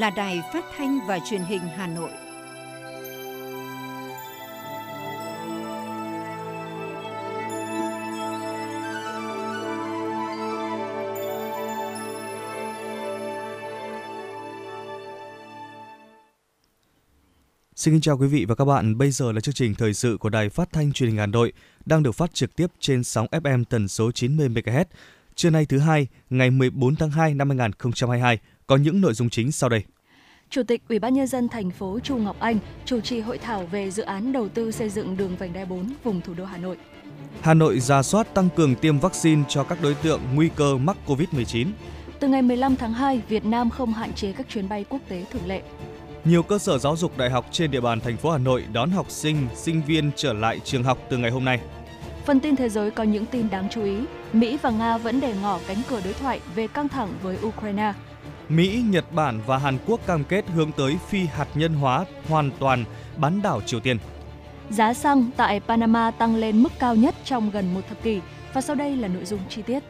Là đài phát thanh và truyền hình Hà Nội. Xin kính chào quý vị và các bạn. Bây giờ là chương trình thời sự của Đài Phát thanh Truyền hình Hà Nội đang được phát trực tiếp trên sóng FM tần số 90 MHz. Trưa nay thứ hai, ngày 14 tháng 2 năm 2022 có những nội dung chính sau đây. Chủ tịch Ủy ban nhân dân thành phố Chu Ngọc Anh chủ trì hội thảo về dự án đầu tư xây dựng đường vành đai 4 vùng thủ đô Hà Nội. Hà Nội ra soát tăng cường tiêm vaccine cho các đối tượng nguy cơ mắc COVID-19. Từ ngày 15 tháng 2, Việt Nam không hạn chế các chuyến bay quốc tế thường lệ. Nhiều cơ sở giáo dục đại học trên địa bàn thành phố Hà Nội đón học sinh, sinh viên trở lại trường học từ ngày hôm nay. Phần tin thế giới có những tin đáng chú ý. Mỹ và Nga vẫn để ngỏ cánh cửa đối thoại về căng thẳng với Ukraine. Mỹ, Nhật Bản và Hàn Quốc cam kết hướng tới phi hạt nhân hóa hoàn toàn bán đảo Triều Tiên. Giá xăng tại Panama tăng lên mức cao nhất trong gần một thập kỷ và sau đây là nội dung chi tiết.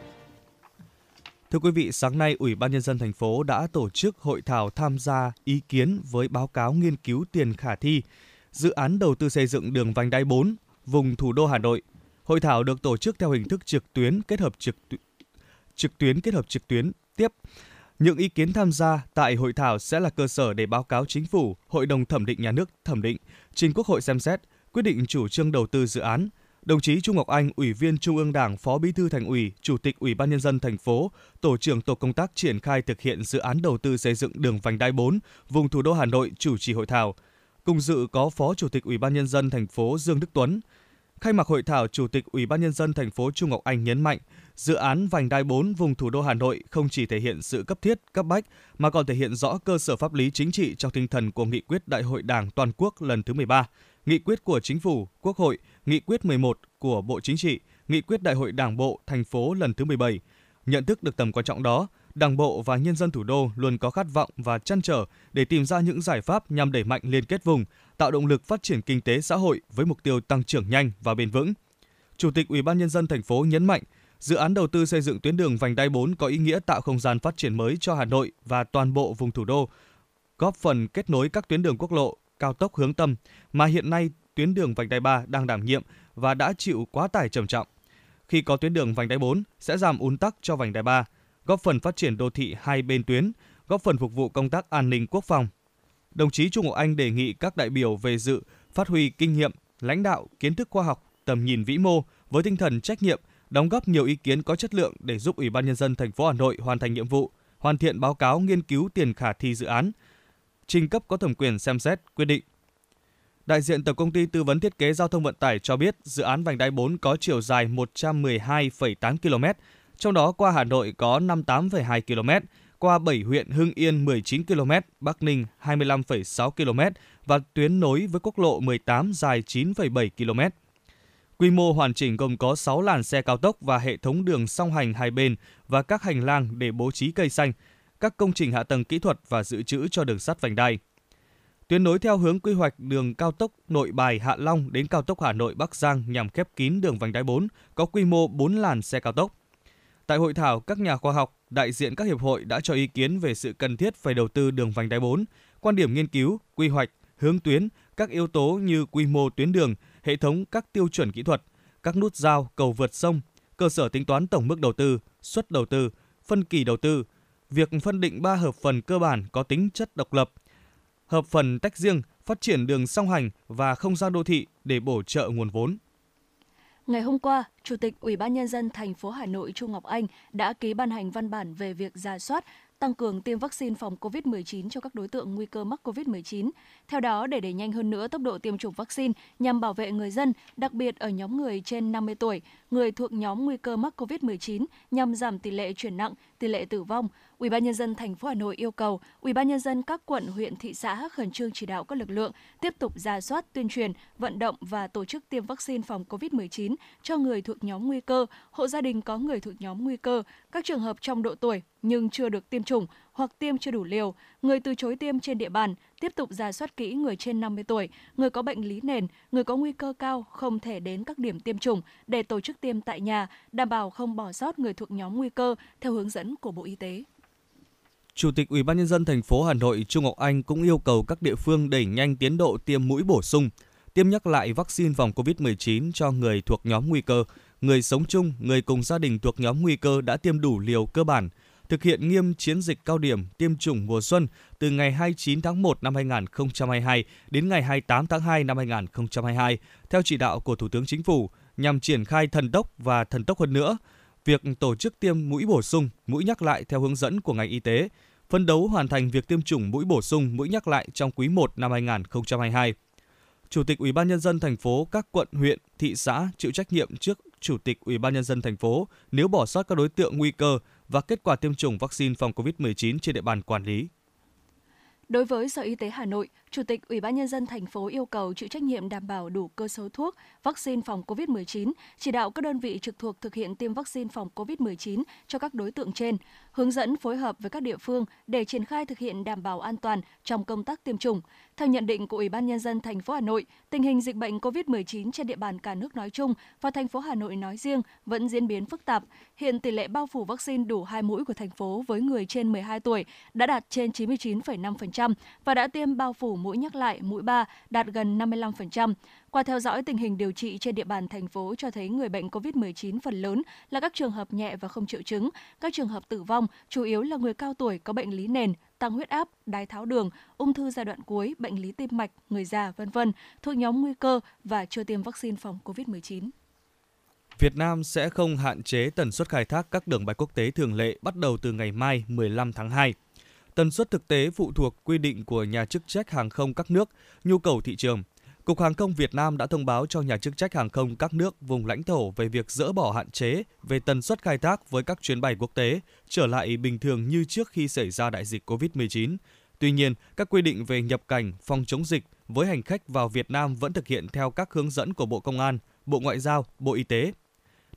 Thưa quý vị, sáng nay Ủy ban nhân dân thành phố đã tổ chức hội thảo tham gia ý kiến với báo cáo nghiên cứu tiền khả thi dự án đầu tư xây dựng đường vành đai 4 vùng thủ đô Hà Nội. Hội thảo được tổ chức theo hình thức trực tuyến kết hợp trực trực tuyến kết hợp trực tuyến tiếp những ý kiến tham gia tại hội thảo sẽ là cơ sở để báo cáo chính phủ, Hội đồng thẩm định nhà nước thẩm định, trình Quốc hội xem xét, quyết định chủ trương đầu tư dự án. Đồng chí Trung Ngọc Anh, Ủy viên Trung ương Đảng, Phó Bí thư Thành ủy, Chủ tịch Ủy ban nhân dân thành phố, tổ trưởng tổ công tác triển khai thực hiện dự án đầu tư xây dựng đường vành đai 4 vùng thủ đô Hà Nội chủ trì hội thảo. Cùng dự có Phó Chủ tịch Ủy ban nhân dân thành phố Dương Đức Tuấn. Khai mạc hội thảo, Chủ tịch Ủy ban nhân dân thành phố Trung Ngọc Anh nhấn mạnh, Dự án vành đai 4 vùng thủ đô Hà Nội không chỉ thể hiện sự cấp thiết, cấp bách mà còn thể hiện rõ cơ sở pháp lý chính trị trong tinh thần của nghị quyết Đại hội Đảng toàn quốc lần thứ 13, nghị quyết của Chính phủ, Quốc hội, nghị quyết 11 của Bộ Chính trị, nghị quyết Đại hội Đảng bộ thành phố lần thứ 17. Nhận thức được tầm quan trọng đó, Đảng bộ và nhân dân thủ đô luôn có khát vọng và chăn trở để tìm ra những giải pháp nhằm đẩy mạnh liên kết vùng, tạo động lực phát triển kinh tế xã hội với mục tiêu tăng trưởng nhanh và bền vững. Chủ tịch Ủy ban nhân dân thành phố nhấn mạnh, Dự án đầu tư xây dựng tuyến đường vành đai 4 có ý nghĩa tạo không gian phát triển mới cho Hà Nội và toàn bộ vùng thủ đô, góp phần kết nối các tuyến đường quốc lộ, cao tốc hướng tâm mà hiện nay tuyến đường vành đai 3 đang đảm nhiệm và đã chịu quá tải trầm trọng. Khi có tuyến đường vành đai 4 sẽ giảm ùn tắc cho vành đai 3, góp phần phát triển đô thị hai bên tuyến, góp phần phục vụ công tác an ninh quốc phòng. Đồng chí Trung Ngọc Anh đề nghị các đại biểu về dự phát huy kinh nghiệm, lãnh đạo, kiến thức khoa học, tầm nhìn vĩ mô với tinh thần trách nhiệm đóng góp nhiều ý kiến có chất lượng để giúp Ủy ban nhân dân thành phố Hà Nội hoàn thành nhiệm vụ, hoàn thiện báo cáo nghiên cứu tiền khả thi dự án, trình cấp có thẩm quyền xem xét quyết định. Đại diện Tổng công ty tư vấn thiết kế giao thông vận tải cho biết dự án vành đai 4 có chiều dài 112,8 km, trong đó qua Hà Nội có 58,2 km, qua 7 huyện Hưng Yên 19 km, Bắc Ninh 25,6 km và tuyến nối với quốc lộ 18 dài 9,7 km. Quy mô hoàn chỉnh gồm có 6 làn xe cao tốc và hệ thống đường song hành hai bên và các hành lang để bố trí cây xanh, các công trình hạ tầng kỹ thuật và dự trữ cho đường sắt vành đai. Tuyến nối theo hướng quy hoạch đường cao tốc Nội Bài Hạ Long đến cao tốc Hà Nội Bắc Giang nhằm khép kín đường vành đai 4 có quy mô 4 làn xe cao tốc. Tại hội thảo, các nhà khoa học, đại diện các hiệp hội đã cho ý kiến về sự cần thiết phải đầu tư đường vành đai 4, quan điểm nghiên cứu, quy hoạch, hướng tuyến, các yếu tố như quy mô tuyến đường, hệ thống các tiêu chuẩn kỹ thuật, các nút giao, cầu vượt sông, cơ sở tính toán tổng mức đầu tư, suất đầu tư, phân kỳ đầu tư, việc phân định ba hợp phần cơ bản có tính chất độc lập, hợp phần tách riêng, phát triển đường song hành và không gian đô thị để bổ trợ nguồn vốn. Ngày hôm qua, Chủ tịch Ủy ban nhân dân thành phố Hà Nội Trung Ngọc Anh đã ký ban hành văn bản về việc ra soát, tăng cường tiêm vaccine phòng COVID-19 cho các đối tượng nguy cơ mắc COVID-19. Theo đó, để đẩy nhanh hơn nữa tốc độ tiêm chủng vaccine nhằm bảo vệ người dân, đặc biệt ở nhóm người trên 50 tuổi, người thuộc nhóm nguy cơ mắc COVID-19 nhằm giảm tỷ lệ chuyển nặng, tỷ lệ tử vong, Ủy ban nhân dân thành phố Hà Nội yêu cầu Ủy ban nhân dân các quận, huyện, thị xã khẩn trương chỉ đạo các lực lượng tiếp tục ra soát, tuyên truyền, vận động và tổ chức tiêm vaccine phòng COVID-19 cho người thuộc nhóm nguy cơ, hộ gia đình có người thuộc nhóm nguy cơ, các trường hợp trong độ tuổi nhưng chưa được tiêm chủng hoặc tiêm chưa đủ liều, người từ chối tiêm trên địa bàn, tiếp tục ra soát kỹ người trên 50 tuổi, người có bệnh lý nền, người có nguy cơ cao không thể đến các điểm tiêm chủng để tổ chức tiêm tại nhà, đảm bảo không bỏ sót người thuộc nhóm nguy cơ theo hướng dẫn của Bộ Y tế. Chủ tịch Ủy ban nhân dân thành phố Hà Nội Trung Ngọc Anh cũng yêu cầu các địa phương đẩy nhanh tiến độ tiêm mũi bổ sung, tiêm nhắc lại vaccine phòng COVID-19 cho người thuộc nhóm nguy cơ, người sống chung, người cùng gia đình thuộc nhóm nguy cơ đã tiêm đủ liều cơ bản, thực hiện nghiêm chiến dịch cao điểm tiêm chủng mùa xuân từ ngày 29 tháng 1 năm 2022 đến ngày 28 tháng 2 năm 2022 theo chỉ đạo của Thủ tướng Chính phủ nhằm triển khai thần tốc và thần tốc hơn nữa việc tổ chức tiêm mũi bổ sung, mũi nhắc lại theo hướng dẫn của ngành y tế, phân đấu hoàn thành việc tiêm chủng mũi bổ sung, mũi nhắc lại trong quý 1 năm 2022. Chủ tịch Ủy ban nhân dân thành phố các quận, huyện, thị xã chịu trách nhiệm trước Chủ tịch Ủy ban nhân dân thành phố nếu bỏ sót các đối tượng nguy cơ và kết quả tiêm chủng vaccine phòng COVID-19 trên địa bàn quản lý. Đối với Sở Y tế Hà Nội, Chủ tịch Ủy ban nhân dân thành phố yêu cầu chịu trách nhiệm đảm bảo đủ cơ số thuốc, vaccine phòng COVID-19, chỉ đạo các đơn vị trực thuộc thực hiện tiêm vaccine phòng COVID-19 cho các đối tượng trên, hướng dẫn phối hợp với các địa phương để triển khai thực hiện đảm bảo an toàn trong công tác tiêm chủng. Theo nhận định của Ủy ban nhân dân thành phố Hà Nội, tình hình dịch bệnh COVID-19 trên địa bàn cả nước nói chung và thành phố Hà Nội nói riêng vẫn diễn biến phức tạp. Hiện tỷ lệ bao phủ vaccine đủ hai mũi của thành phố với người trên 12 tuổi đã đạt trên 99,5% và đã tiêm bao phủ mũi nhắc lại mũi 3 đạt gần 55%. Qua theo dõi tình hình điều trị trên địa bàn thành phố cho thấy người bệnh COVID-19 phần lớn là các trường hợp nhẹ và không triệu chứng. Các trường hợp tử vong chủ yếu là người cao tuổi có bệnh lý nền, tăng huyết áp, đái tháo đường, ung thư giai đoạn cuối, bệnh lý tim mạch, người già, vân vân, thuộc nhóm nguy cơ và chưa tiêm vaccine phòng COVID-19. Việt Nam sẽ không hạn chế tần suất khai thác các đường bay quốc tế thường lệ bắt đầu từ ngày mai 15 tháng 2. Tần suất thực tế phụ thuộc quy định của nhà chức trách hàng không các nước, nhu cầu thị trường. Cục Hàng không Việt Nam đã thông báo cho nhà chức trách hàng không các nước vùng lãnh thổ về việc dỡ bỏ hạn chế về tần suất khai thác với các chuyến bay quốc tế trở lại bình thường như trước khi xảy ra đại dịch COVID-19. Tuy nhiên, các quy định về nhập cảnh, phòng chống dịch với hành khách vào Việt Nam vẫn thực hiện theo các hướng dẫn của Bộ Công an, Bộ Ngoại giao, Bộ Y tế.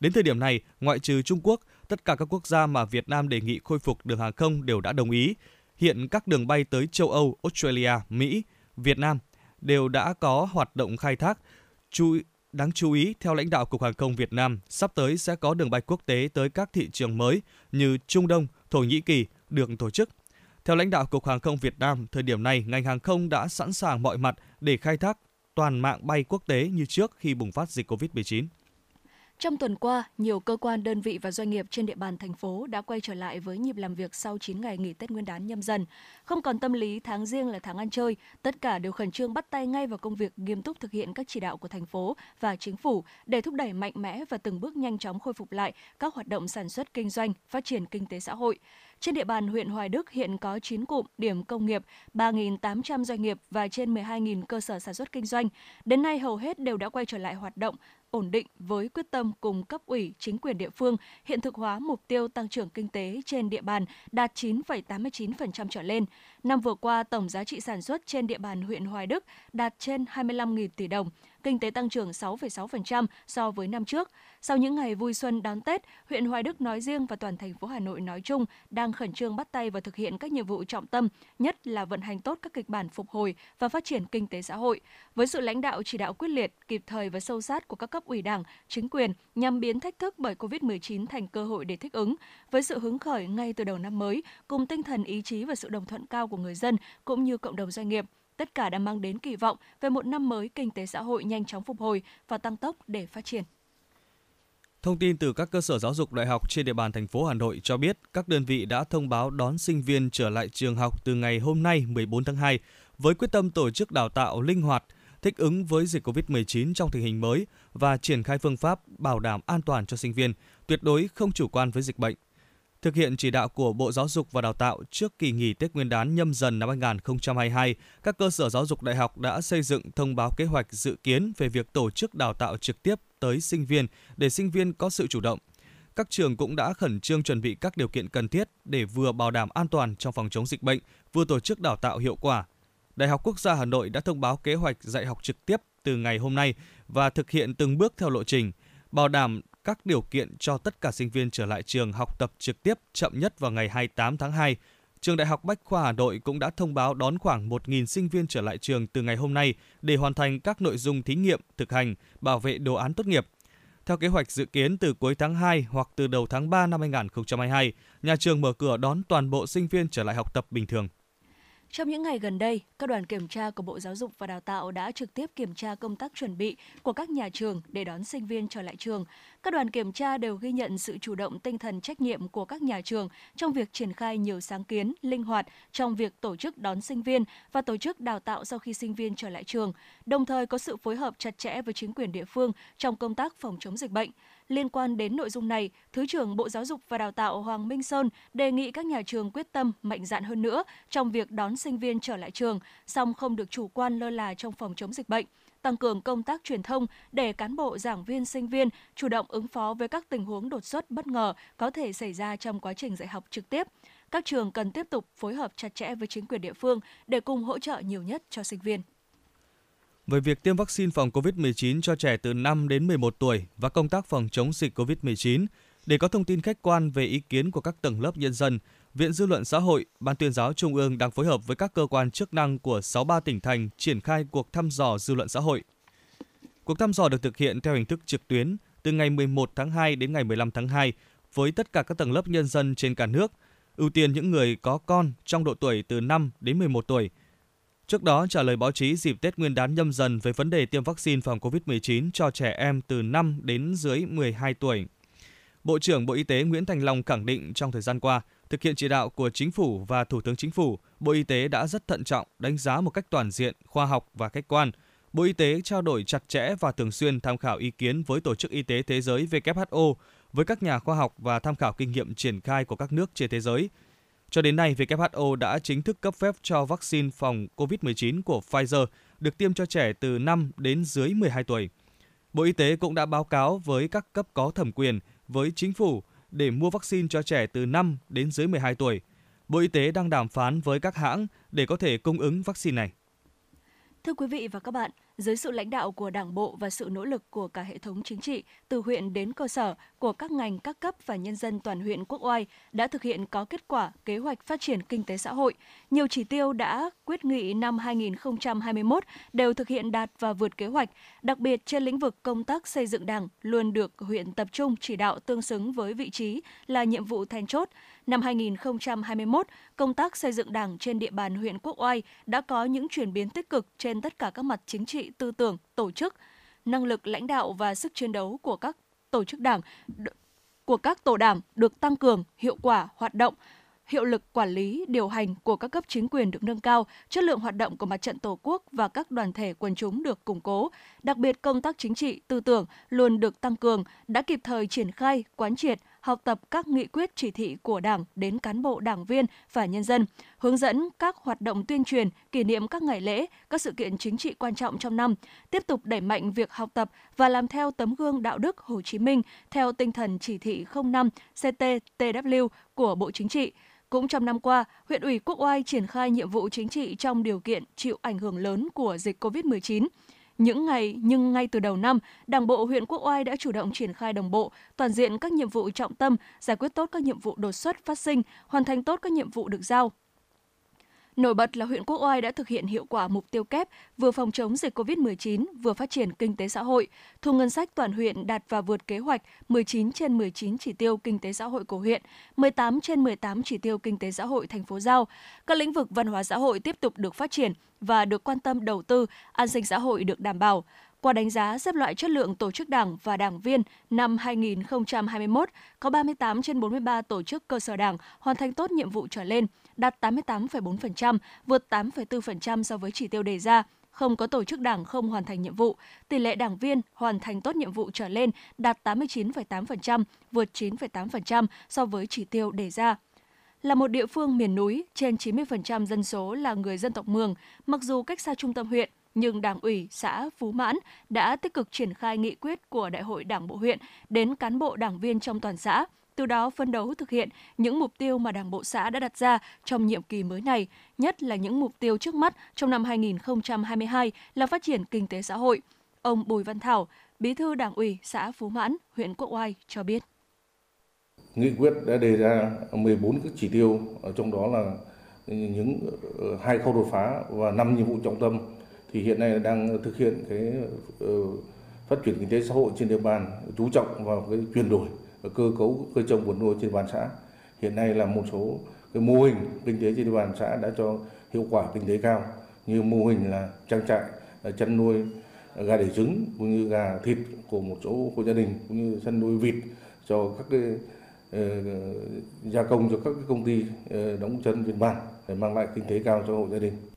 Đến thời điểm này, ngoại trừ Trung Quốc, tất cả các quốc gia mà Việt Nam đề nghị khôi phục đường hàng không đều đã đồng ý. Hiện các đường bay tới châu Âu, Australia, Mỹ, Việt Nam đều đã có hoạt động khai thác. Chú đáng chú ý, theo lãnh đạo Cục Hàng không Việt Nam, sắp tới sẽ có đường bay quốc tế tới các thị trường mới như Trung Đông, Thổ Nhĩ Kỳ được tổ chức. Theo lãnh đạo Cục Hàng không Việt Nam, thời điểm này ngành hàng không đã sẵn sàng mọi mặt để khai thác toàn mạng bay quốc tế như trước khi bùng phát dịch COVID-19. Trong tuần qua, nhiều cơ quan, đơn vị và doanh nghiệp trên địa bàn thành phố đã quay trở lại với nhịp làm việc sau 9 ngày nghỉ Tết Nguyên đán nhâm dần. Không còn tâm lý tháng riêng là tháng ăn chơi, tất cả đều khẩn trương bắt tay ngay vào công việc nghiêm túc thực hiện các chỉ đạo của thành phố và chính phủ để thúc đẩy mạnh mẽ và từng bước nhanh chóng khôi phục lại các hoạt động sản xuất kinh doanh, phát triển kinh tế xã hội. Trên địa bàn huyện Hoài Đức hiện có 9 cụm điểm công nghiệp, 3.800 doanh nghiệp và trên 12.000 cơ sở sản xuất kinh doanh. Đến nay hầu hết đều đã quay trở lại hoạt động, ổn định với quyết tâm cùng cấp ủy, chính quyền địa phương hiện thực hóa mục tiêu tăng trưởng kinh tế trên địa bàn đạt 9,89% trở lên. Năm vừa qua, tổng giá trị sản xuất trên địa bàn huyện Hoài Đức đạt trên 25.000 tỷ đồng, kinh tế tăng trưởng 6,6% so với năm trước. Sau những ngày vui xuân đón Tết, huyện Hoài Đức nói riêng và toàn thành phố Hà Nội nói chung đang khẩn trương bắt tay và thực hiện các nhiệm vụ trọng tâm, nhất là vận hành tốt các kịch bản phục hồi và phát triển kinh tế xã hội. Với sự lãnh đạo chỉ đạo quyết liệt, kịp thời và sâu sát của các cấp ủy Đảng, chính quyền nhằm biến thách thức bởi COVID-19 thành cơ hội để thích ứng. Với sự hứng khởi ngay từ đầu năm mới, cùng tinh thần ý chí và sự đồng thuận cao của người dân cũng như cộng đồng doanh nghiệp, tất cả đã mang đến kỳ vọng về một năm mới kinh tế xã hội nhanh chóng phục hồi và tăng tốc để phát triển. Thông tin từ các cơ sở giáo dục đại học trên địa bàn thành phố Hà Nội cho biết các đơn vị đã thông báo đón sinh viên trở lại trường học từ ngày hôm nay 14 tháng 2 với quyết tâm tổ chức đào tạo linh hoạt, thích ứng với dịch COVID-19 trong tình hình mới và triển khai phương pháp bảo đảm an toàn cho sinh viên, tuyệt đối không chủ quan với dịch bệnh. Thực hiện chỉ đạo của Bộ Giáo dục và Đào tạo trước kỳ nghỉ Tết Nguyên đán nhâm dần năm 2022, các cơ sở giáo dục đại học đã xây dựng thông báo kế hoạch dự kiến về việc tổ chức đào tạo trực tiếp tới sinh viên để sinh viên có sự chủ động. Các trường cũng đã khẩn trương chuẩn bị các điều kiện cần thiết để vừa bảo đảm an toàn trong phòng chống dịch bệnh, vừa tổ chức đào tạo hiệu quả. Đại học Quốc gia Hà Nội đã thông báo kế hoạch dạy học trực tiếp từ ngày hôm nay và thực hiện từng bước theo lộ trình, bảo đảm các điều kiện cho tất cả sinh viên trở lại trường học tập trực tiếp chậm nhất vào ngày 28 tháng 2. Trường Đại học Bách khoa Hà Nội cũng đã thông báo đón khoảng 1.000 sinh viên trở lại trường từ ngày hôm nay để hoàn thành các nội dung thí nghiệm, thực hành, bảo vệ đồ án tốt nghiệp. Theo kế hoạch dự kiến từ cuối tháng 2 hoặc từ đầu tháng 3 năm 2022, nhà trường mở cửa đón toàn bộ sinh viên trở lại học tập bình thường. Trong những ngày gần đây, các đoàn kiểm tra của Bộ Giáo dục và Đào tạo đã trực tiếp kiểm tra công tác chuẩn bị của các nhà trường để đón sinh viên trở lại trường. Các đoàn kiểm tra đều ghi nhận sự chủ động tinh thần trách nhiệm của các nhà trường trong việc triển khai nhiều sáng kiến, linh hoạt trong việc tổ chức đón sinh viên và tổ chức đào tạo sau khi sinh viên trở lại trường, đồng thời có sự phối hợp chặt chẽ với chính quyền địa phương trong công tác phòng chống dịch bệnh. Liên quan đến nội dung này, Thứ trưởng Bộ Giáo dục và Đào tạo Hoàng Minh Sơn đề nghị các nhà trường quyết tâm mạnh dạn hơn nữa trong việc đón sinh viên trở lại trường, song không được chủ quan lơ là trong phòng chống dịch bệnh tăng cường công tác truyền thông để cán bộ giảng viên sinh viên chủ động ứng phó với các tình huống đột xuất bất ngờ có thể xảy ra trong quá trình dạy học trực tiếp. Các trường cần tiếp tục phối hợp chặt chẽ với chính quyền địa phương để cùng hỗ trợ nhiều nhất cho sinh viên về việc tiêm vaccine phòng COVID-19 cho trẻ từ 5 đến 11 tuổi và công tác phòng chống dịch COVID-19. Để có thông tin khách quan về ý kiến của các tầng lớp nhân dân, Viện Dư luận Xã hội, Ban tuyên giáo Trung ương đang phối hợp với các cơ quan chức năng của 63 tỉnh thành triển khai cuộc thăm dò dư luận xã hội. Cuộc thăm dò được thực hiện theo hình thức trực tuyến từ ngày 11 tháng 2 đến ngày 15 tháng 2 với tất cả các tầng lớp nhân dân trên cả nước, ưu tiên những người có con trong độ tuổi từ 5 đến 11 tuổi – Trước đó, trả lời báo chí dịp Tết Nguyên đán nhâm dần về vấn đề tiêm vaccine phòng COVID-19 cho trẻ em từ 5 đến dưới 12 tuổi. Bộ trưởng Bộ Y tế Nguyễn Thành Long khẳng định trong thời gian qua, thực hiện chỉ đạo của Chính phủ và Thủ tướng Chính phủ, Bộ Y tế đã rất thận trọng, đánh giá một cách toàn diện, khoa học và khách quan. Bộ Y tế trao đổi chặt chẽ và thường xuyên tham khảo ý kiến với Tổ chức Y tế Thế giới WHO, với các nhà khoa học và tham khảo kinh nghiệm triển khai của các nước trên thế giới – cho đến nay, WHO đã chính thức cấp phép cho vaccine phòng COVID-19 của Pfizer được tiêm cho trẻ từ 5 đến dưới 12 tuổi. Bộ Y tế cũng đã báo cáo với các cấp có thẩm quyền với chính phủ để mua vaccine cho trẻ từ 5 đến dưới 12 tuổi. Bộ Y tế đang đàm phán với các hãng để có thể cung ứng vaccine này. Thưa quý vị và các bạn, dưới sự lãnh đạo của Đảng bộ và sự nỗ lực của cả hệ thống chính trị, từ huyện đến cơ sở, của các ngành các cấp và nhân dân toàn huyện Quốc Oai đã thực hiện có kết quả kế hoạch phát triển kinh tế xã hội. Nhiều chỉ tiêu đã quyết nghị năm 2021 đều thực hiện đạt và vượt kế hoạch, đặc biệt trên lĩnh vực công tác xây dựng Đảng luôn được huyện tập trung chỉ đạo tương xứng với vị trí là nhiệm vụ then chốt. Năm 2021, công tác xây dựng Đảng trên địa bàn huyện Quốc Oai đã có những chuyển biến tích cực trên tất cả các mặt chính trị trị, tư tưởng, tổ chức, năng lực lãnh đạo và sức chiến đấu của các tổ chức đảng của các tổ đảng được tăng cường, hiệu quả hoạt động, hiệu lực quản lý, điều hành của các cấp chính quyền được nâng cao, chất lượng hoạt động của mặt trận Tổ quốc và các đoàn thể quần chúng được củng cố. Đặc biệt công tác chính trị, tư tưởng luôn được tăng cường, đã kịp thời triển khai, quán triệt, học tập các nghị quyết chỉ thị của Đảng đến cán bộ đảng viên và nhân dân, hướng dẫn các hoạt động tuyên truyền, kỷ niệm các ngày lễ, các sự kiện chính trị quan trọng trong năm, tiếp tục đẩy mạnh việc học tập và làm theo tấm gương đạo đức Hồ Chí Minh theo tinh thần chỉ thị 05 CTTW của Bộ Chính trị. Cũng trong năm qua, huyện ủy Quốc Oai triển khai nhiệm vụ chính trị trong điều kiện chịu ảnh hưởng lớn của dịch COVID-19. Những ngày nhưng ngay từ đầu năm, Đảng bộ huyện Quốc Oai đã chủ động triển khai đồng bộ, toàn diện các nhiệm vụ trọng tâm, giải quyết tốt các nhiệm vụ đột xuất phát sinh, hoàn thành tốt các nhiệm vụ được giao, Nổi bật là huyện Quốc Oai đã thực hiện hiệu quả mục tiêu kép vừa phòng chống dịch COVID-19, vừa phát triển kinh tế xã hội. Thu ngân sách toàn huyện đạt và vượt kế hoạch 19 trên 19 chỉ tiêu kinh tế xã hội của huyện, 18 trên 18 chỉ tiêu kinh tế xã hội thành phố giao. Các lĩnh vực văn hóa xã hội tiếp tục được phát triển và được quan tâm đầu tư, an sinh xã hội được đảm bảo. Qua đánh giá xếp loại chất lượng tổ chức đảng và đảng viên năm 2021, có 38 trên 43 tổ chức cơ sở đảng hoàn thành tốt nhiệm vụ trở lên, đạt 88,4%, vượt 8,4% so với chỉ tiêu đề ra không có tổ chức đảng không hoàn thành nhiệm vụ. Tỷ lệ đảng viên hoàn thành tốt nhiệm vụ trở lên đạt 89,8%, vượt 9,8% so với chỉ tiêu đề ra. Là một địa phương miền núi, trên 90% dân số là người dân tộc Mường, mặc dù cách xa trung tâm huyện, nhưng Đảng ủy xã Phú Mãn đã tích cực triển khai nghị quyết của Đại hội Đảng bộ huyện đến cán bộ đảng viên trong toàn xã, từ đó phân đấu thực hiện những mục tiêu mà Đảng bộ xã đã đặt ra trong nhiệm kỳ mới này, nhất là những mục tiêu trước mắt trong năm 2022 là phát triển kinh tế xã hội. Ông Bùi Văn Thảo, Bí thư Đảng ủy xã Phú Mãn, huyện Quốc Oai cho biết. Nghị quyết đã đề ra 14 các chỉ tiêu, ở trong đó là những ờ, hai khâu đột phá và năm nhiệm vụ trọng tâm thì hiện nay đang thực hiện cái ờ, phát triển kinh tế xã hội trên địa bàn, chú trọng vào cái chuyển đổi cơ cấu cây trồng vật nuôi trên địa bàn xã hiện nay là một số cái mô hình kinh tế trên địa bàn xã đã cho hiệu quả kinh tế cao, như mô hình là trang trại ờ, chăn nuôi ờ, gà đẻ trứng, cũng như gà thịt của một số hộ gia đình, cũng như chăn nuôi vịt cho các cái gia công, cho các cái công ty đóng chân trên bàn để mang lại kinh tế cao cho hộ gia đình.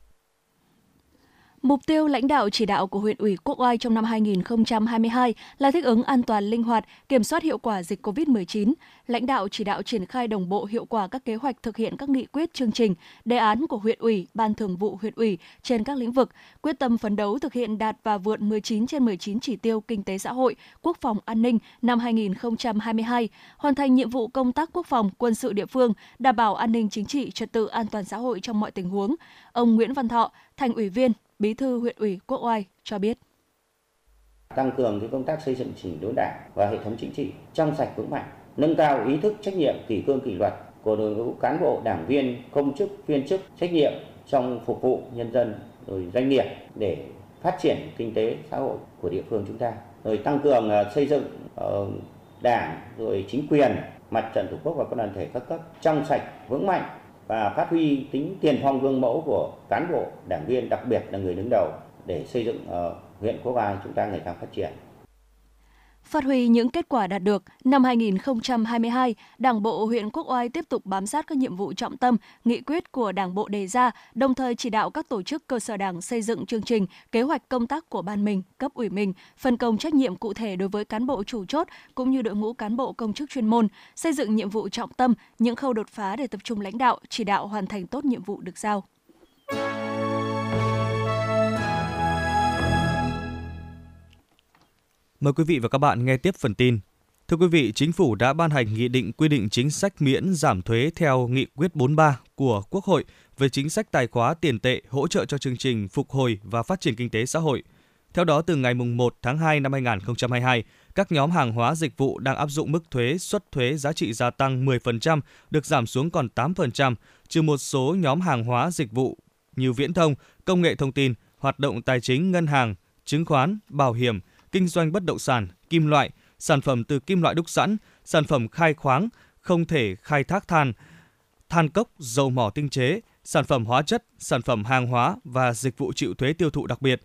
Mục tiêu lãnh đạo chỉ đạo của huyện ủy Quốc Oai trong năm 2022 là thích ứng an toàn linh hoạt, kiểm soát hiệu quả dịch COVID-19. Lãnh đạo chỉ đạo triển khai đồng bộ hiệu quả các kế hoạch thực hiện các nghị quyết chương trình, đề án của huyện ủy, ban thường vụ huyện ủy trên các lĩnh vực, quyết tâm phấn đấu thực hiện đạt và vượt 19 trên 19 chỉ tiêu kinh tế xã hội, quốc phòng an ninh năm 2022, hoàn thành nhiệm vụ công tác quốc phòng, quân sự địa phương, đảm bảo an ninh chính trị, trật tự an toàn xã hội trong mọi tình huống. Ông Nguyễn Văn Thọ, thành ủy viên, Bí thư huyện ủy Quốc Oai cho biết. Tăng cường cái công tác xây dựng chỉnh đốn đảng và hệ thống chính trị trong sạch vững mạnh, nâng cao ý thức trách nhiệm kỷ cương kỷ luật của đội ngũ cán bộ, đảng viên, công chức, viên chức trách nhiệm trong phục vụ nhân dân rồi doanh nghiệp để phát triển kinh tế xã hội của địa phương chúng ta. Rồi tăng cường à, xây dựng ờ, đảng rồi chính quyền mặt trận tổ quốc và các đoàn thể các cấp trong sạch vững mạnh và phát huy tính tiền phong gương mẫu của cán bộ, đảng viên, đặc biệt là người đứng đầu để xây dựng ờ, huyện Quốc Oai chúng ta ngày càng phát triển. Phát huy những kết quả đạt được, năm 2022, Đảng bộ huyện Quốc Oai tiếp tục bám sát các nhiệm vụ trọng tâm, nghị quyết của Đảng bộ đề ra, đồng thời chỉ đạo các tổ chức cơ sở Đảng xây dựng chương trình, kế hoạch công tác của ban mình, cấp ủy mình, phân công trách nhiệm cụ thể đối với cán bộ chủ chốt cũng như đội ngũ cán bộ công chức chuyên môn, xây dựng nhiệm vụ trọng tâm, những khâu đột phá để tập trung lãnh đạo, chỉ đạo hoàn thành tốt nhiệm vụ được giao. Mời quý vị và các bạn nghe tiếp phần tin. Thưa quý vị, Chính phủ đã ban hành nghị định quy định chính sách miễn giảm thuế theo nghị quyết 43 của Quốc hội về chính sách tài khóa tiền tệ hỗ trợ cho chương trình phục hồi và phát triển kinh tế xã hội. Theo đó, từ ngày 1 tháng 2 năm 2022, các nhóm hàng hóa dịch vụ đang áp dụng mức thuế suất thuế giá trị gia tăng 10% được giảm xuống còn 8%, trừ một số nhóm hàng hóa dịch vụ như viễn thông, công nghệ thông tin, hoạt động tài chính, ngân hàng, chứng khoán, bảo hiểm, kinh doanh bất động sản, kim loại, sản phẩm từ kim loại đúc sẵn, sản phẩm khai khoáng, không thể khai thác than, than cốc, dầu mỏ tinh chế, sản phẩm hóa chất, sản phẩm hàng hóa và dịch vụ chịu thuế tiêu thụ đặc biệt.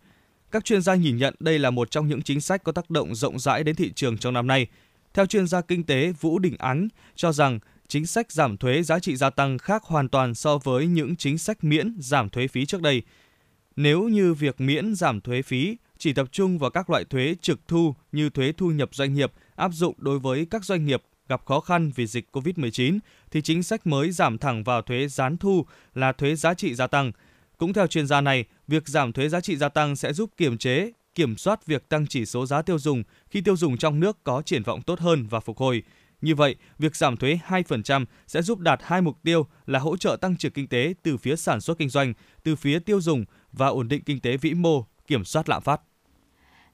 Các chuyên gia nhìn nhận đây là một trong những chính sách có tác động rộng rãi đến thị trường trong năm nay. Theo chuyên gia kinh tế Vũ Đình Ánh cho rằng chính sách giảm thuế giá trị gia tăng khác hoàn toàn so với những chính sách miễn giảm thuế phí trước đây. Nếu như việc miễn giảm thuế phí chỉ tập trung vào các loại thuế trực thu như thuế thu nhập doanh nghiệp áp dụng đối với các doanh nghiệp gặp khó khăn vì dịch COVID-19 thì chính sách mới giảm thẳng vào thuế gián thu là thuế giá trị gia tăng. Cũng theo chuyên gia này, việc giảm thuế giá trị gia tăng sẽ giúp kiềm chế, kiểm soát việc tăng chỉ số giá tiêu dùng khi tiêu dùng trong nước có triển vọng tốt hơn và phục hồi. Như vậy, việc giảm thuế 2% sẽ giúp đạt hai mục tiêu là hỗ trợ tăng trưởng kinh tế từ phía sản xuất kinh doanh, từ phía tiêu dùng và ổn định kinh tế vĩ mô, kiểm soát lạm phát.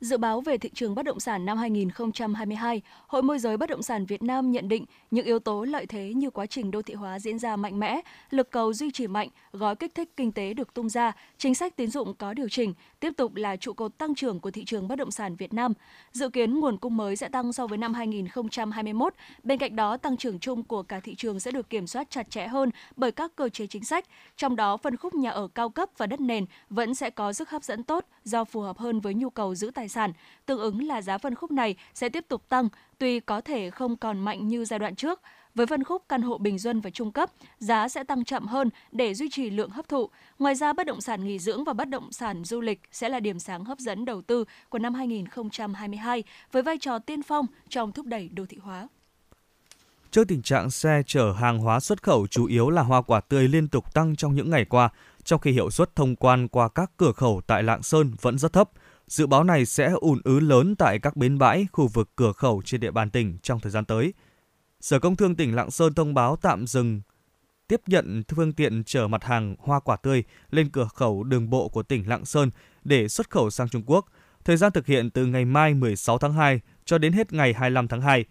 Dự báo về thị trường bất động sản năm 2022, Hội môi giới bất động sản Việt Nam nhận định những yếu tố lợi thế như quá trình đô thị hóa diễn ra mạnh mẽ, lực cầu duy trì mạnh, gói kích thích kinh tế được tung ra, chính sách tín dụng có điều chỉnh, tiếp tục là trụ cột tăng trưởng của thị trường bất động sản Việt Nam. Dự kiến nguồn cung mới sẽ tăng so với năm 2021. Bên cạnh đó, tăng trưởng chung của cả thị trường sẽ được kiểm soát chặt chẽ hơn bởi các cơ chế chính sách, trong đó phân khúc nhà ở cao cấp và đất nền vẫn sẽ có sức hấp dẫn tốt do phù hợp hơn với nhu cầu giữ tài sản, tương ứng là giá phân khúc này sẽ tiếp tục tăng, tuy có thể không còn mạnh như giai đoạn trước. Với phân khúc căn hộ bình dân và trung cấp, giá sẽ tăng chậm hơn để duy trì lượng hấp thụ. Ngoài ra, bất động sản nghỉ dưỡng và bất động sản du lịch sẽ là điểm sáng hấp dẫn đầu tư của năm 2022 với vai trò tiên phong trong thúc đẩy đô thị hóa. Trước tình trạng xe chở hàng hóa xuất khẩu chủ yếu là hoa quả tươi liên tục tăng trong những ngày qua, trong khi hiệu suất thông quan qua các cửa khẩu tại Lạng Sơn vẫn rất thấp, Dự báo này sẽ ùn ứ lớn tại các bến bãi, khu vực cửa khẩu trên địa bàn tỉnh trong thời gian tới. Sở Công Thương tỉnh Lạng Sơn thông báo tạm dừng tiếp nhận phương tiện chở mặt hàng hoa quả tươi lên cửa khẩu đường bộ của tỉnh Lạng Sơn để xuất khẩu sang Trung Quốc. Thời gian thực hiện từ ngày mai 16 tháng 2 cho đến hết ngày 25 tháng 2.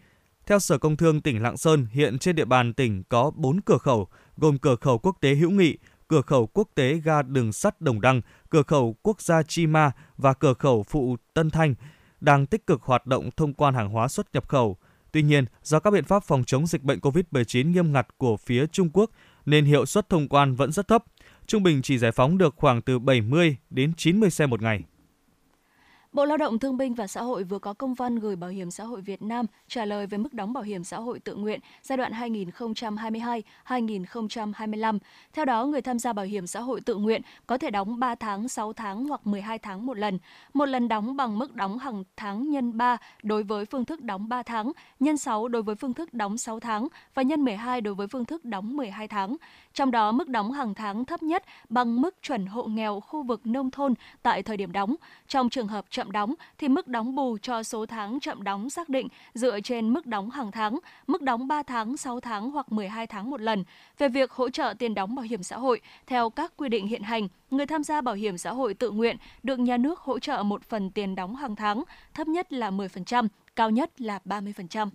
Theo Sở Công Thương tỉnh Lạng Sơn, hiện trên địa bàn tỉnh có 4 cửa khẩu, gồm cửa khẩu quốc tế Hữu Nghị, cửa khẩu quốc tế ga đường sắt Đồng Đăng, cửa khẩu quốc gia Chi Ma và cửa khẩu phụ Tân Thanh đang tích cực hoạt động thông quan hàng hóa xuất nhập khẩu. Tuy nhiên, do các biện pháp phòng chống dịch bệnh COVID-19 nghiêm ngặt của phía Trung Quốc nên hiệu suất thông quan vẫn rất thấp. Trung bình chỉ giải phóng được khoảng từ 70 đến 90 xe một ngày. Bộ Lao động Thương binh và Xã hội vừa có công văn gửi Bảo hiểm xã hội Việt Nam trả lời về mức đóng bảo hiểm xã hội tự nguyện giai đoạn 2022-2025. Theo đó, người tham gia bảo hiểm xã hội tự nguyện có thể đóng 3 tháng, 6 tháng hoặc 12 tháng một lần. Một lần đóng bằng mức đóng hàng tháng nhân 3 đối với phương thức đóng 3 tháng, nhân 6 đối với phương thức đóng 6 tháng và nhân 12 đối với phương thức đóng 12 tháng. Trong đó, mức đóng hàng tháng thấp nhất bằng mức chuẩn hộ nghèo khu vực nông thôn tại thời điểm đóng. Trong trường hợp chậm đóng thì mức đóng bù cho số tháng chậm đóng xác định dựa trên mức đóng hàng tháng, mức đóng 3 tháng, 6 tháng hoặc 12 tháng một lần. Về việc hỗ trợ tiền đóng bảo hiểm xã hội, theo các quy định hiện hành, người tham gia bảo hiểm xã hội tự nguyện được nhà nước hỗ trợ một phần tiền đóng hàng tháng, thấp nhất là 10%, cao nhất là 30%.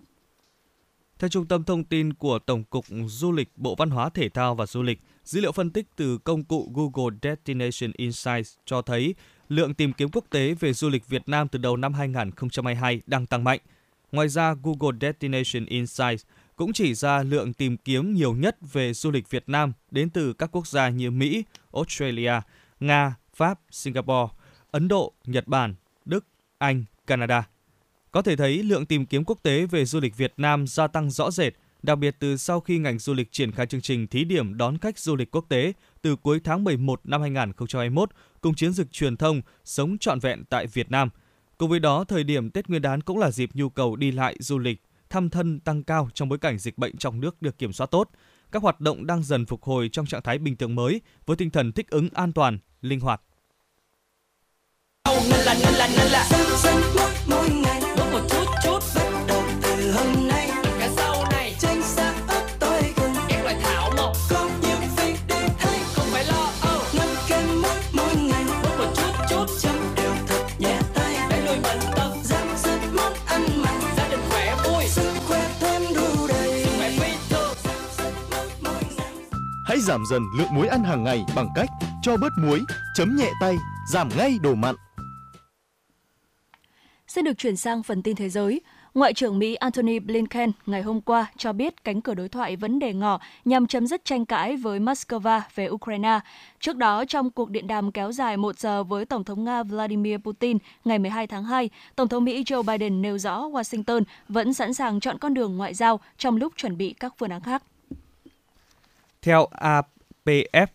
Theo Trung tâm Thông tin của Tổng cục Du lịch Bộ Văn hóa Thể thao và Du lịch, dữ liệu phân tích từ công cụ Google Destination Insights cho thấy lượng tìm kiếm quốc tế về du lịch Việt Nam từ đầu năm 2022 đang tăng mạnh. Ngoài ra, Google Destination Insights cũng chỉ ra lượng tìm kiếm nhiều nhất về du lịch Việt Nam đến từ các quốc gia như Mỹ, Australia, Nga, Pháp, Singapore, Ấn Độ, Nhật Bản, Đức, Anh, Canada. Có thể thấy lượng tìm kiếm quốc tế về du lịch Việt Nam gia tăng rõ rệt, đặc biệt từ sau khi ngành du lịch triển khai chương trình thí điểm đón khách du lịch quốc tế từ cuối tháng 11 năm 2021 cùng chiến dịch truyền thông Sống trọn vẹn tại Việt Nam. Cùng với đó, thời điểm Tết Nguyên đán cũng là dịp nhu cầu đi lại du lịch, thăm thân tăng cao trong bối cảnh dịch bệnh trong nước được kiểm soát tốt. Các hoạt động đang dần phục hồi trong trạng thái bình thường mới với tinh thần thích ứng an toàn, linh hoạt. Ngân là, ngân là, ngân là. Dân, dân, mỗi, ngày, mỗi một chút, chút, bắt đầu từ hôm nay giảm dần lượng muối ăn hàng ngày bằng cách cho bớt muối, chấm nhẹ tay, giảm ngay đồ mặn. Xin được chuyển sang phần tin thế giới. Ngoại trưởng Mỹ Antony Blinken ngày hôm qua cho biết cánh cửa đối thoại vẫn đề ngỏ nhằm chấm dứt tranh cãi với Moscow về Ukraine. Trước đó, trong cuộc điện đàm kéo dài một giờ với Tổng thống Nga Vladimir Putin ngày 12 tháng 2, Tổng thống Mỹ Joe Biden nêu rõ Washington vẫn sẵn sàng chọn con đường ngoại giao trong lúc chuẩn bị các phương án khác. Theo APF,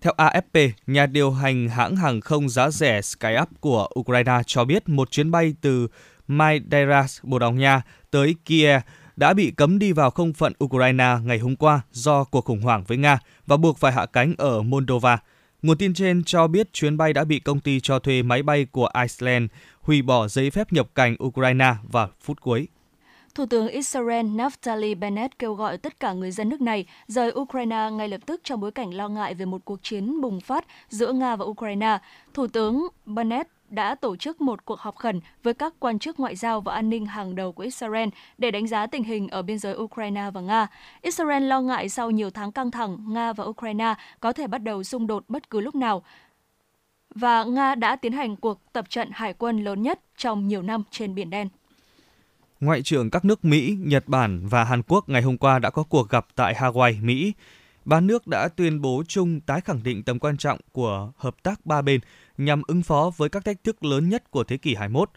theo AFP, nhà điều hành hãng hàng không giá rẻ Skyup của Ukraine cho biết một chuyến bay từ Maidaras, Bồ Đào Nha tới Kiev đã bị cấm đi vào không phận Ukraine ngày hôm qua do cuộc khủng hoảng với Nga và buộc phải hạ cánh ở Moldova. Nguồn tin trên cho biết chuyến bay đã bị công ty cho thuê máy bay của Iceland hủy bỏ giấy phép nhập cảnh Ukraine vào phút cuối. Thủ tướng Israel Naftali Bennett kêu gọi tất cả người dân nước này rời Ukraine ngay lập tức trong bối cảnh lo ngại về một cuộc chiến bùng phát giữa Nga và Ukraine. Thủ tướng Bennett đã tổ chức một cuộc họp khẩn với các quan chức ngoại giao và an ninh hàng đầu của Israel để đánh giá tình hình ở biên giới Ukraine và Nga. Israel lo ngại sau nhiều tháng căng thẳng, Nga và Ukraine có thể bắt đầu xung đột bất cứ lúc nào. Và Nga đã tiến hành cuộc tập trận hải quân lớn nhất trong nhiều năm trên Biển Đen. Ngoại trưởng các nước Mỹ, Nhật Bản và Hàn Quốc ngày hôm qua đã có cuộc gặp tại Hawaii, Mỹ. Ba nước đã tuyên bố chung tái khẳng định tầm quan trọng của hợp tác ba bên nhằm ứng phó với các thách thức lớn nhất của thế kỷ 21.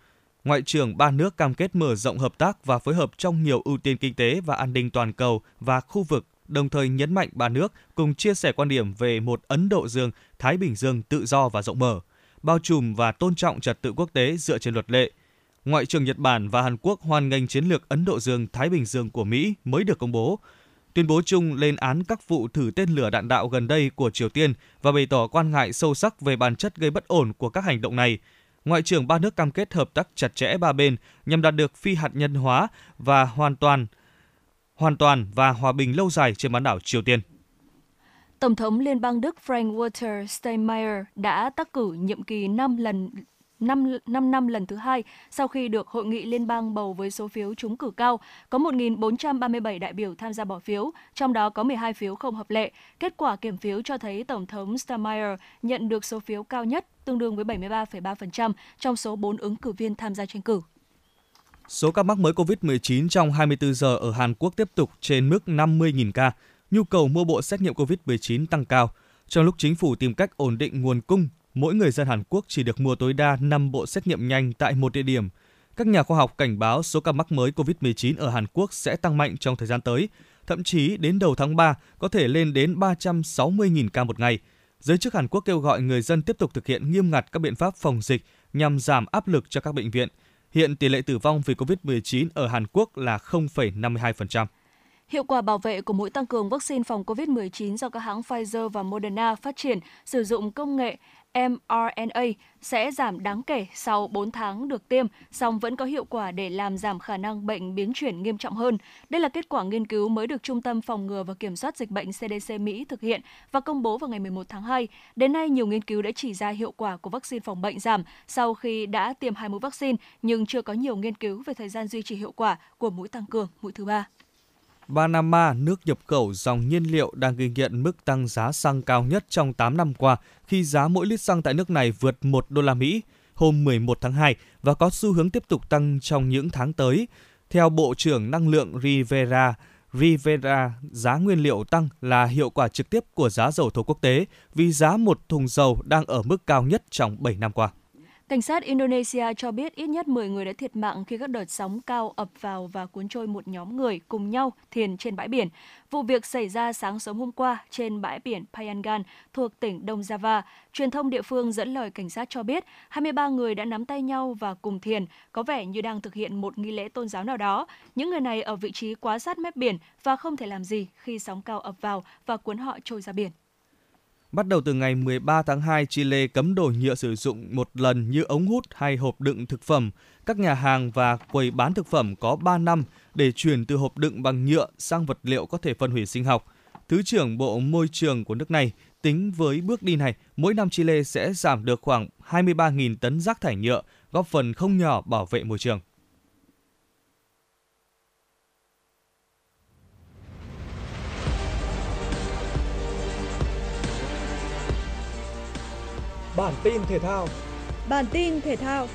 Ngoại trưởng ba nước cam kết mở rộng hợp tác và phối hợp trong nhiều ưu tiên kinh tế và an ninh toàn cầu và khu vực, đồng thời nhấn mạnh ba nước cùng chia sẻ quan điểm về một Ấn Độ Dương, Thái Bình Dương tự do và rộng mở, bao trùm và tôn trọng trật tự quốc tế dựa trên luật lệ – Ngoại trưởng Nhật Bản và Hàn Quốc hoan nghênh chiến lược Ấn Độ Dương-Thái Bình Dương của Mỹ mới được công bố. Tuyên bố chung lên án các vụ thử tên lửa đạn đạo gần đây của Triều Tiên và bày tỏ quan ngại sâu sắc về bản chất gây bất ổn của các hành động này. Ngoại trưởng ba nước cam kết hợp tác chặt chẽ ba bên nhằm đạt được phi hạt nhân hóa và hoàn toàn hoàn toàn và hòa bình lâu dài trên bán đảo Triều Tiên. Tổng thống Liên bang Đức Frank-Walter Steinmeier đã tác cử nhiệm kỳ 5 lần 5, 5 năm lần thứ hai sau khi được Hội nghị Liên bang bầu với số phiếu trúng cử cao, có 1.437 đại biểu tham gia bỏ phiếu, trong đó có 12 phiếu không hợp lệ. Kết quả kiểm phiếu cho thấy Tổng thống Steinmeier nhận được số phiếu cao nhất tương đương với 73,3% trong số 4 ứng cử viên tham gia tranh cử. Số ca mắc mới COVID-19 trong 24 giờ ở Hàn Quốc tiếp tục trên mức 50.000 ca. Nhu cầu mua bộ xét nghiệm COVID-19 tăng cao. Trong lúc chính phủ tìm cách ổn định nguồn cung, mỗi người dân Hàn Quốc chỉ được mua tối đa 5 bộ xét nghiệm nhanh tại một địa điểm. Các nhà khoa học cảnh báo số ca mắc mới COVID-19 ở Hàn Quốc sẽ tăng mạnh trong thời gian tới, thậm chí đến đầu tháng 3 có thể lên đến 360.000 ca một ngày. Giới chức Hàn Quốc kêu gọi người dân tiếp tục thực hiện nghiêm ngặt các biện pháp phòng dịch nhằm giảm áp lực cho các bệnh viện. Hiện tỷ lệ tử vong vì COVID-19 ở Hàn Quốc là 0,52%. Hiệu quả bảo vệ của mũi tăng cường vaccine phòng COVID-19 do các hãng Pfizer và Moderna phát triển sử dụng công nghệ mRNA sẽ giảm đáng kể sau 4 tháng được tiêm, song vẫn có hiệu quả để làm giảm khả năng bệnh biến chuyển nghiêm trọng hơn. Đây là kết quả nghiên cứu mới được Trung tâm Phòng ngừa và Kiểm soát Dịch bệnh CDC Mỹ thực hiện và công bố vào ngày 11 tháng 2. Đến nay, nhiều nghiên cứu đã chỉ ra hiệu quả của vaccine phòng bệnh giảm sau khi đã tiêm hai mũi vaccine, nhưng chưa có nhiều nghiên cứu về thời gian duy trì hiệu quả của mũi tăng cường, mũi thứ ba. Panama, nước nhập khẩu dòng nhiên liệu đang ghi nhận mức tăng giá xăng cao nhất trong 8 năm qua khi giá mỗi lít xăng tại nước này vượt 1 đô la Mỹ hôm 11 tháng 2 và có xu hướng tiếp tục tăng trong những tháng tới. Theo Bộ trưởng Năng lượng Rivera, Rivera, giá nguyên liệu tăng là hiệu quả trực tiếp của giá dầu thô quốc tế vì giá một thùng dầu đang ở mức cao nhất trong 7 năm qua. Cảnh sát Indonesia cho biết ít nhất 10 người đã thiệt mạng khi các đợt sóng cao ập vào và cuốn trôi một nhóm người cùng nhau thiền trên bãi biển. Vụ việc xảy ra sáng sớm hôm qua trên bãi biển Payangan thuộc tỉnh Đông Java. Truyền thông địa phương dẫn lời cảnh sát cho biết 23 người đã nắm tay nhau và cùng thiền, có vẻ như đang thực hiện một nghi lễ tôn giáo nào đó. Những người này ở vị trí quá sát mép biển và không thể làm gì khi sóng cao ập vào và cuốn họ trôi ra biển. Bắt đầu từ ngày 13 tháng 2, Chile cấm đồ nhựa sử dụng một lần như ống hút hay hộp đựng thực phẩm. Các nhà hàng và quầy bán thực phẩm có 3 năm để chuyển từ hộp đựng bằng nhựa sang vật liệu có thể phân hủy sinh học. Thứ trưởng Bộ Môi trường của nước này tính với bước đi này, mỗi năm Chile sẽ giảm được khoảng 23.000 tấn rác thải nhựa, góp phần không nhỏ bảo vệ môi trường. Bản tin thể thao. Bản tin thể thao.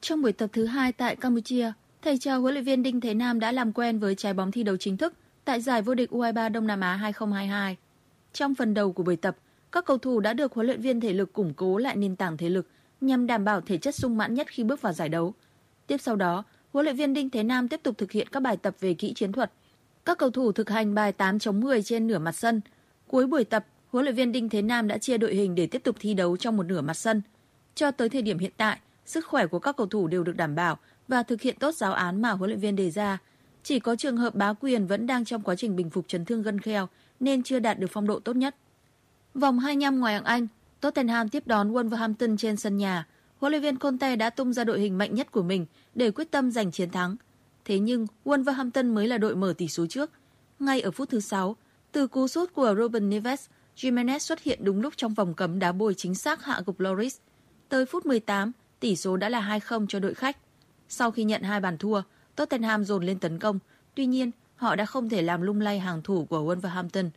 Trong buổi tập thứ hai tại Campuchia, thầy trò huấn luyện viên Đinh Thế Nam đã làm quen với trái bóng thi đấu chính thức tại giải vô địch U23 Đông Nam Á 2022. Trong phần đầu của buổi tập, các cầu thủ đã được huấn luyện viên thể lực củng cố lại nền tảng thể lực nhằm đảm bảo thể chất sung mãn nhất khi bước vào giải đấu. Tiếp sau đó, huấn luyện viên Đinh Thế Nam tiếp tục thực hiện các bài tập về kỹ chiến thuật. Các cầu thủ thực hành bài 8 chống 10 trên nửa mặt sân. Cuối buổi tập, huấn luyện viên Đinh Thế Nam đã chia đội hình để tiếp tục thi đấu trong một nửa mặt sân. Cho tới thời điểm hiện tại, sức khỏe của các cầu thủ đều được đảm bảo và thực hiện tốt giáo án mà huấn luyện viên đề ra. Chỉ có trường hợp bá quyền vẫn đang trong quá trình bình phục chấn thương gân kheo nên chưa đạt được phong độ tốt nhất. Vòng 25 ngoài hạng Anh, Tottenham tiếp đón Wolverhampton trên sân nhà. Huấn luyện viên Conte đã tung ra đội hình mạnh nhất của mình để quyết tâm giành chiến thắng. Thế nhưng Wolverhampton mới là đội mở tỷ số trước. Ngay ở phút thứ 6, từ cú sút của Ruben Neves, Jimenez xuất hiện đúng lúc trong vòng cấm đá bồi chính xác hạ gục Loris. Tới phút 18, tỷ số đã là 2-0 cho đội khách. Sau khi nhận hai bàn thua, Tottenham dồn lên tấn công, tuy nhiên họ đã không thể làm lung lay hàng thủ của Wolverhampton.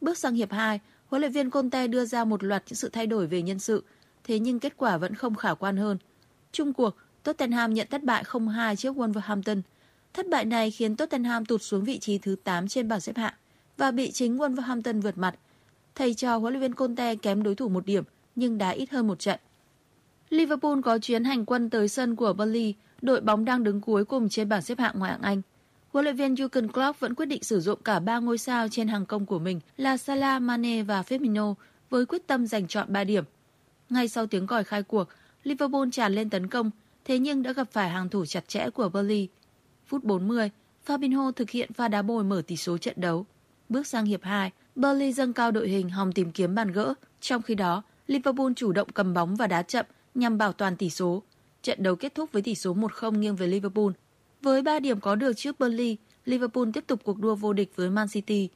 Bước sang hiệp 2, huấn luyện viên Conte đưa ra một loạt những sự thay đổi về nhân sự, thế nhưng kết quả vẫn không khả quan hơn. Trung cuộc, Tottenham nhận thất bại 0-2 trước Wolverhampton. Thất bại này khiến Tottenham tụt xuống vị trí thứ 8 trên bảng xếp hạng và bị chính Wolverhampton vượt mặt. Thầy trò huấn luyện viên Conte kém đối thủ một điểm nhưng đá ít hơn một trận. Liverpool có chuyến hành quân tới sân của Burnley, đội bóng đang đứng cuối cùng trên bảng xếp hạng ngoại hạng Anh. Huấn luyện viên Jurgen Klopp vẫn quyết định sử dụng cả ba ngôi sao trên hàng công của mình là Salah, Mane và Firmino với quyết tâm giành chọn 3 điểm. Ngay sau tiếng còi khai cuộc, Liverpool tràn lên tấn công, thế nhưng đã gặp phải hàng thủ chặt chẽ của Burnley. Phút 40, Fabinho thực hiện pha đá bồi mở tỷ số trận đấu. Bước sang hiệp 2, Burnley dâng cao đội hình hòng tìm kiếm bàn gỡ, trong khi đó Liverpool chủ động cầm bóng và đá chậm nhằm bảo toàn tỷ số. Trận đấu kết thúc với tỷ số 1-0 nghiêng về Liverpool. Với 3 điểm có được trước Burnley, Liverpool tiếp tục cuộc đua vô địch với Man City.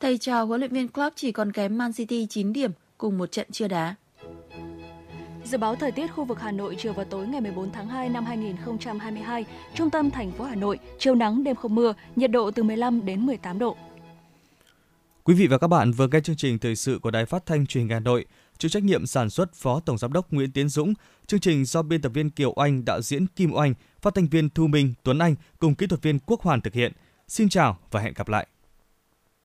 Thầy trò huấn luyện viên Klopp chỉ còn kém Man City 9 điểm cùng một trận chưa đá. Dự báo thời tiết khu vực Hà Nội chiều và tối ngày 14 tháng 2 năm 2022, trung tâm thành phố Hà Nội, chiều nắng đêm không mưa, nhiệt độ từ 15 đến 18 độ. Quý vị và các bạn vừa nghe chương trình thời sự của Đài Phát thanh Truyền hình Hà Nội, chịu trách nhiệm sản xuất Phó Tổng giám đốc Nguyễn Tiến Dũng, chương trình do biên tập viên Kiều Anh, đạo diễn Kim Oanh, phát thanh viên Thu Minh, Tuấn Anh cùng kỹ thuật viên Quốc Hoàn thực hiện. Xin chào và hẹn gặp lại.